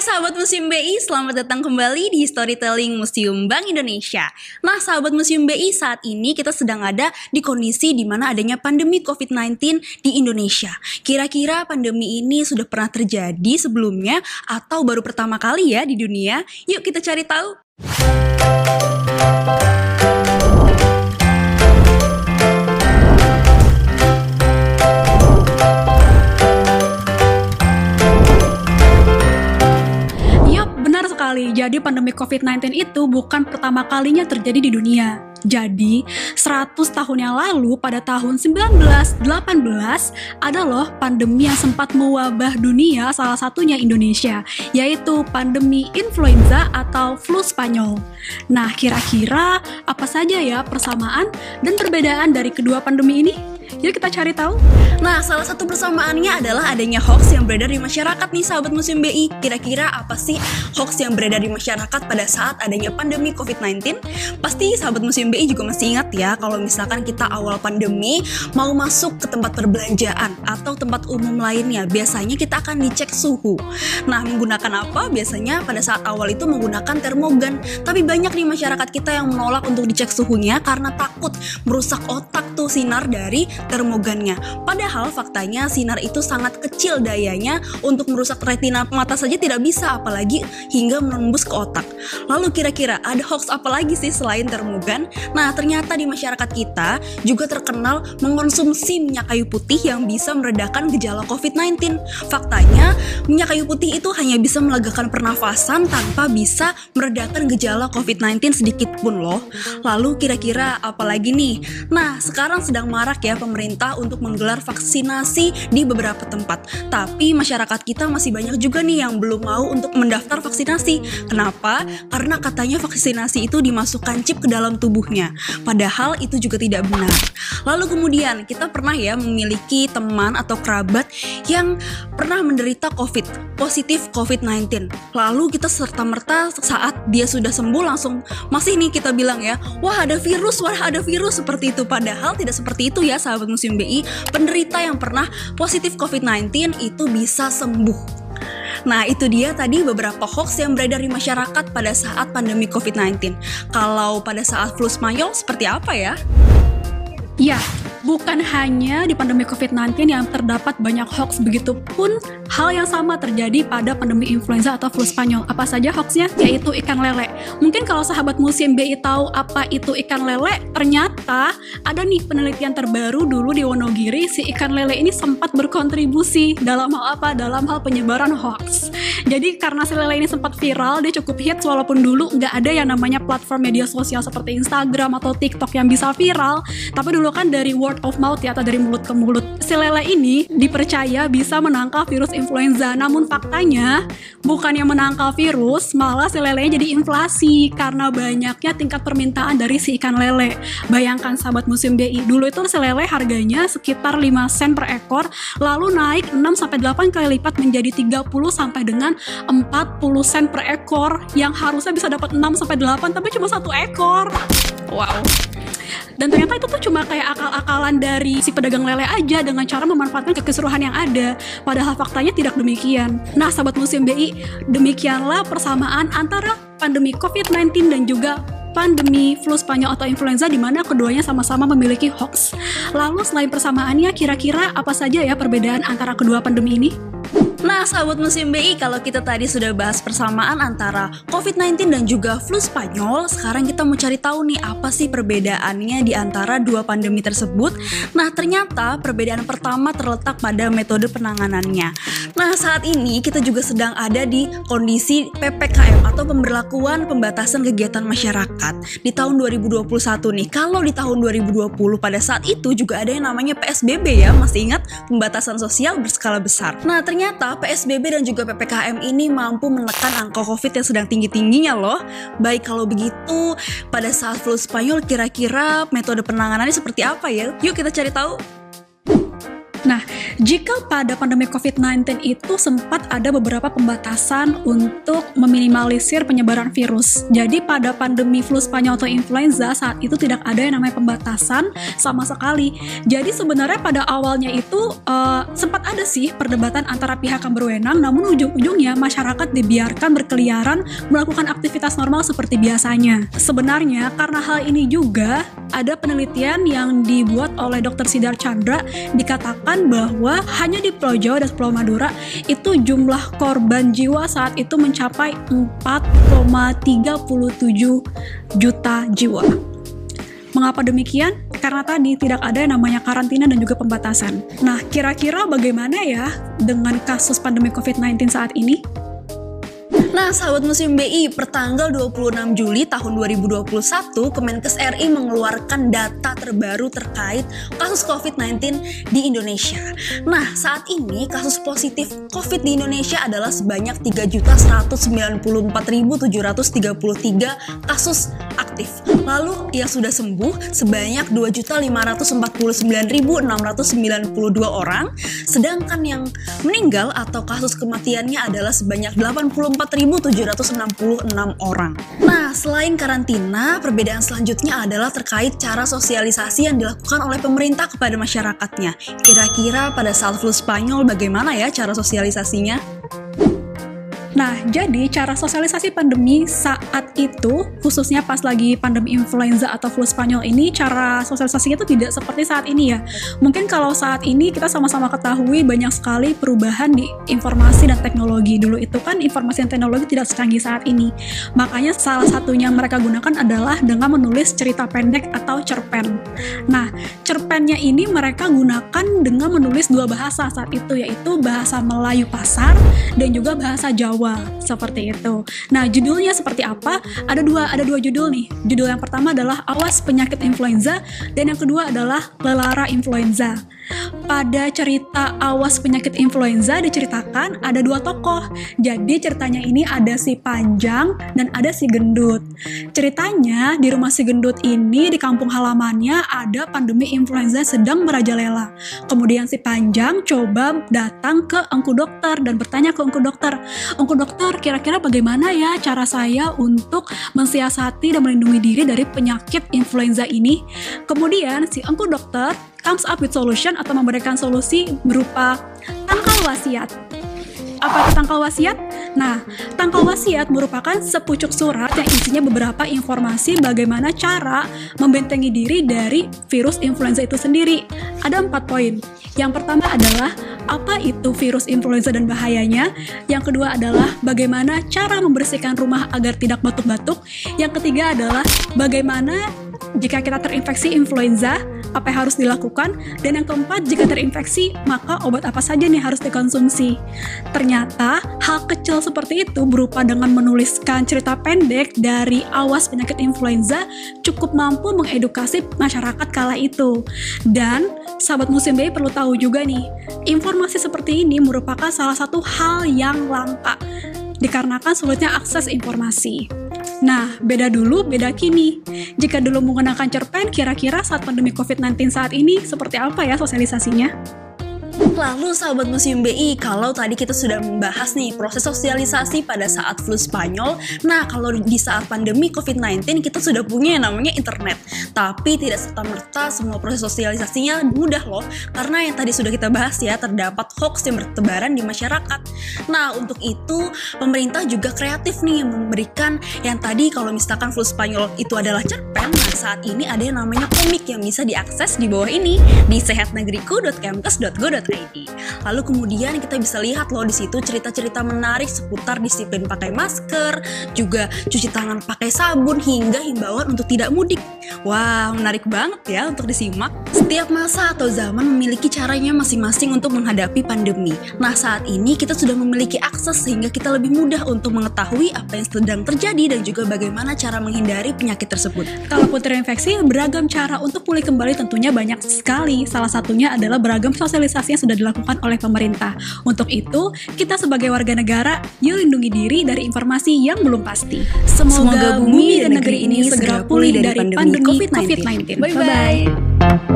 Sahabat Museum BI, selamat datang kembali di Storytelling Museum Bank Indonesia. Nah, sahabat Museum BI, saat ini kita sedang ada di kondisi di mana adanya pandemi COVID-19 di Indonesia. Kira-kira pandemi ini sudah pernah terjadi sebelumnya atau baru pertama kali ya di dunia? Yuk kita cari tahu. Sekali. Jadi pandemi COVID-19 itu bukan pertama kalinya terjadi di dunia. Jadi, 100 tahun yang lalu pada tahun 1918 ada loh pandemi yang sempat mewabah dunia salah satunya Indonesia, yaitu pandemi influenza atau flu Spanyol. Nah, kira-kira apa saja ya persamaan dan perbedaan dari kedua pandemi ini? Yuk kita cari tahu. Nah, salah satu persamaannya adalah adanya hoax yang beredar di masyarakat nih sahabat Museum BI. Kira-kira apa sih hoax yang beredar di masyarakat pada saat adanya pandemi COVID-19? Pasti sahabat Museum BI juga masih ingat ya kalau misalkan kita awal pandemi mau masuk ke tempat perbelanjaan atau tempat umum lainnya, biasanya kita akan dicek suhu. Nah, menggunakan apa? Biasanya pada saat awal itu menggunakan termogan. Tapi banyak nih masyarakat kita yang menolak untuk dicek suhunya karena takut merusak otak tuh sinar dari termogannya. Padahal faktanya sinar itu sangat kecil dayanya untuk merusak retina mata saja tidak bisa apalagi hingga menembus ke otak. Lalu kira-kira ada hoax apa lagi sih selain termogan? Nah, ternyata di masyarakat kita juga terkenal mengonsumsi minyak kayu putih yang bisa meredakan gejala COVID-19. Faktanya, minyak kayu putih itu hanya bisa melegakan pernafasan tanpa bisa meredakan gejala COVID-19 sedikit pun loh. Lalu kira-kira apa lagi nih? Nah, sekarang sedang marak ya pemerintah untuk menggelar vaksinasi di beberapa tempat. Tapi masyarakat kita masih banyak juga nih yang belum mau untuk mendaftar vaksinasi. Kenapa? Karena katanya vaksinasi itu dimasukkan chip ke dalam tubuhnya. Padahal itu juga tidak benar. Lalu kemudian kita pernah ya memiliki teman atau kerabat yang pernah menderita COVID, positif COVID-19. Lalu kita serta-merta saat dia sudah sembuh langsung masih nih kita bilang ya, wah ada virus, wah ada virus seperti itu. Padahal tidak seperti itu ya sahabat sahabat Museum BI, penderita yang pernah positif COVID-19 itu bisa sembuh. Nah, itu dia tadi beberapa hoax yang beredar di masyarakat pada saat pandemi COVID-19. Kalau pada saat flu Spanyol, seperti apa ya? Ya, bukan hanya di pandemi COVID-19 yang terdapat banyak hoax, begitu pun hal yang sama terjadi pada pandemi influenza atau flu Spanyol. Apa saja hoaxnya? Yaitu ikan lele. Mungkin kalau sahabat museum BI tahu apa itu ikan lele, ternyata ada nih penelitian terbaru dulu di Wonogiri, si ikan lele ini sempat berkontribusi dalam hal apa? Dalam hal penyebaran hoax. Jadi karena si lele ini sempat viral, dia cukup hits walaupun dulu nggak ada yang namanya platform media sosial seperti Instagram atau TikTok yang bisa viral, tapi dulu kan dari word of mouth ya atau dari mulut ke mulut. Si lele ini dipercaya bisa menangkal virus influenza. Namun faktanya bukan yang menangkal virus, malah si lelenya jadi inflasi karena banyaknya tingkat permintaan dari si ikan lele. Bayangkan sahabat musim BI, dulu itu si lele harganya sekitar 5 sen per ekor, lalu naik 6 sampai 8 kali lipat menjadi 30 sampai dengan 40 sen per ekor yang harusnya bisa dapat 6 sampai 8 tapi cuma satu ekor. Wow dan ternyata itu tuh cuma kayak akal-akalan dari si pedagang lele aja dengan cara memanfaatkan kekeseruan yang ada padahal faktanya tidak demikian nah sahabat museum BI demikianlah persamaan antara pandemi COVID-19 dan juga pandemi flu Spanyol atau influenza di mana keduanya sama-sama memiliki hoax. Lalu selain persamaannya, kira-kira apa saja ya perbedaan antara kedua pandemi ini? Nah, sahabat musim BI, kalau kita tadi sudah bahas persamaan antara COVID-19 dan juga flu Spanyol, sekarang kita mau cari tahu nih apa sih perbedaannya di antara dua pandemi tersebut. Nah, ternyata perbedaan pertama terletak pada metode penanganannya. Nah, saat ini kita juga sedang ada di kondisi PPKM atau pemberlakuan pembatasan kegiatan masyarakat di tahun 2021 nih. Kalau di tahun 2020 pada saat itu juga ada yang namanya PSBB ya, masih ingat pembatasan sosial berskala besar. Nah, ternyata PSBB dan juga PPKM ini mampu menekan angka COVID yang sedang tinggi-tingginya loh. Baik kalau begitu, pada saat flu Spanyol kira-kira metode penanganannya seperti apa ya? Yuk kita cari tahu. Nah, jika pada pandemi COVID-19 itu sempat ada beberapa pembatasan untuk meminimalisir penyebaran virus. Jadi pada pandemi flu Spanyol atau influenza saat itu tidak ada yang namanya pembatasan sama sekali. Jadi sebenarnya pada awalnya itu uh, sempat ada sih perdebatan antara pihak yang berwenang, namun ujung-ujungnya masyarakat dibiarkan berkeliaran melakukan aktivitas normal seperti biasanya. Sebenarnya karena hal ini juga ada penelitian yang dibuat oleh Dr. Sidar Chandra dikatakan bahwa hanya di Pulau Jawa dan Pulau Madura itu jumlah korban jiwa saat itu mencapai 4,37 juta jiwa. Mengapa demikian? Karena tadi tidak ada yang namanya karantina dan juga pembatasan. Nah, kira-kira bagaimana ya dengan kasus pandemi COVID-19 saat ini? Nah, sahabat Museum BI, pertanggal 26 Juli tahun 2021, Kemenkes RI mengeluarkan data terbaru terkait kasus COVID-19 di Indonesia. Nah, saat ini kasus positif COVID di Indonesia adalah sebanyak 3.194.733 kasus aktif. Lalu yang sudah sembuh sebanyak 2.549.692 orang, sedangkan yang meninggal atau kasus kematiannya adalah sebanyak 84 1.766 orang. Nah, selain karantina, perbedaan selanjutnya adalah terkait cara sosialisasi yang dilakukan oleh pemerintah kepada masyarakatnya. Kira-kira pada saat flu Spanyol bagaimana ya cara sosialisasinya? Nah, jadi cara sosialisasi pandemi saat itu, khususnya pas lagi pandemi influenza atau flu Spanyol ini, cara sosialisasinya itu tidak seperti saat ini ya. Mungkin kalau saat ini kita sama-sama ketahui banyak sekali perubahan di informasi dan teknologi. Dulu itu kan informasi dan teknologi tidak secanggih saat ini. Makanya salah satunya yang mereka gunakan adalah dengan menulis cerita pendek atau cerpen. Nah, cerpennya ini mereka gunakan dengan menulis dua bahasa saat itu, yaitu bahasa Melayu pasar dan juga bahasa Jawa Seperti itu. Nah, judulnya seperti apa? Ada dua ada dua judul nih. Judul yang pertama adalah Awas Penyakit Influenza dan yang kedua adalah Lelara Influenza. Pada cerita Awas Penyakit Influenza diceritakan ada dua tokoh. Jadi ceritanya ini ada si Panjang dan ada si Gendut. Ceritanya di rumah si Gendut ini di kampung halamannya ada pandemi influenza sedang merajalela. Kemudian si Panjang coba datang ke engku dokter dan bertanya ke engku dokter, "Engku dokter, kira-kira bagaimana ya cara saya untuk mensiasati dan melindungi diri dari penyakit influenza ini?" Kemudian si engku dokter comes up with solution atau memberikan solusi berupa tangkal wasiat. Apa itu tangkal wasiat? Nah, tangkal wasiat merupakan sepucuk surat yang isinya beberapa informasi bagaimana cara membentengi diri dari virus influenza itu sendiri. Ada empat poin. Yang pertama adalah apa itu virus influenza dan bahayanya. Yang kedua adalah bagaimana cara membersihkan rumah agar tidak batuk-batuk. Yang ketiga adalah bagaimana jika kita terinfeksi influenza, apa yang harus dilakukan? Dan yang keempat, jika terinfeksi, maka obat apa saja nih harus dikonsumsi? Ternyata, hal kecil seperti itu berupa dengan menuliskan cerita pendek dari awas penyakit influenza cukup mampu mengedukasi masyarakat kala itu. Dan, sahabat musim BI perlu tahu juga nih, informasi seperti ini merupakan salah satu hal yang langka dikarenakan sulitnya akses informasi. Nah, beda dulu, beda kini. Jika dulu menggunakan cerpen, kira-kira saat pandemi COVID-19 saat ini seperti apa ya sosialisasinya? Lalu sahabat Museum BI, kalau tadi kita sudah membahas nih proses sosialisasi pada saat flu Spanyol, nah kalau di saat pandemi COVID-19 kita sudah punya yang namanya internet. Tapi tidak serta-merta semua proses sosialisasinya mudah loh, karena yang tadi sudah kita bahas ya, terdapat hoax yang bertebaran di masyarakat. Nah, untuk itu pemerintah juga kreatif nih memberikan yang tadi kalau misalkan flu Spanyol itu adalah cerpen, nah saat ini ada yang namanya komik yang bisa diakses di bawah ini di sehatnegeriku.kemkes.go.id. Lalu kemudian kita bisa lihat loh di situ cerita-cerita menarik seputar disiplin pakai masker, juga cuci tangan pakai sabun hingga himbauan untuk tidak mudik. Wah, menarik banget ya untuk disimak. Setiap masa atau zaman memiliki caranya masing-masing untuk menghadapi pandemi. Nah, saat ini kita sudah memiliki akses sehingga kita lebih mudah untuk mengetahui apa yang sedang terjadi dan juga bagaimana cara menghindari penyakit tersebut. Kalaupun terinfeksi, beragam cara untuk pulih kembali tentunya banyak sekali. Salah satunya adalah beragam sosialisasi yang sudah dilakukan oleh pemerintah. Untuk itu, kita sebagai warga negara, yuk lindungi diri dari informasi yang belum pasti. Semoga, Semoga bumi dan negeri ini segera pulih dari pandemi COVID-19. COVID-19. Bye-bye.